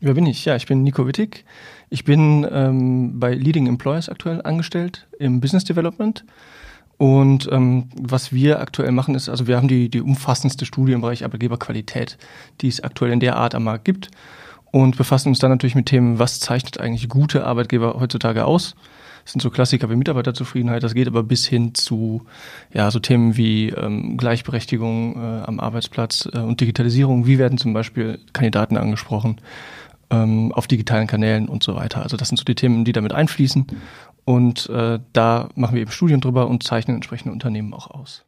Wer bin ich? Ja, ich bin Nico Wittig. Ich bin ähm, bei Leading Employers aktuell angestellt im Business Development. Und ähm, was wir aktuell machen ist, also wir haben die, die umfassendste Studie im Bereich Arbeitgeberqualität, die es aktuell in der Art am Markt gibt. Und befassen uns dann natürlich mit Themen, was zeichnet eigentlich gute Arbeitgeber heutzutage aus? Das sind so Klassiker wie Mitarbeiterzufriedenheit, das geht aber bis hin zu ja, so Themen wie ähm, Gleichberechtigung äh, am Arbeitsplatz äh, und Digitalisierung. Wie werden zum Beispiel Kandidaten angesprochen? Ähm, auf digitalen Kanälen und so weiter. Also das sind so die Themen, die damit einfließen. Und äh, da machen wir eben Studien drüber und zeichnen entsprechende Unternehmen auch aus.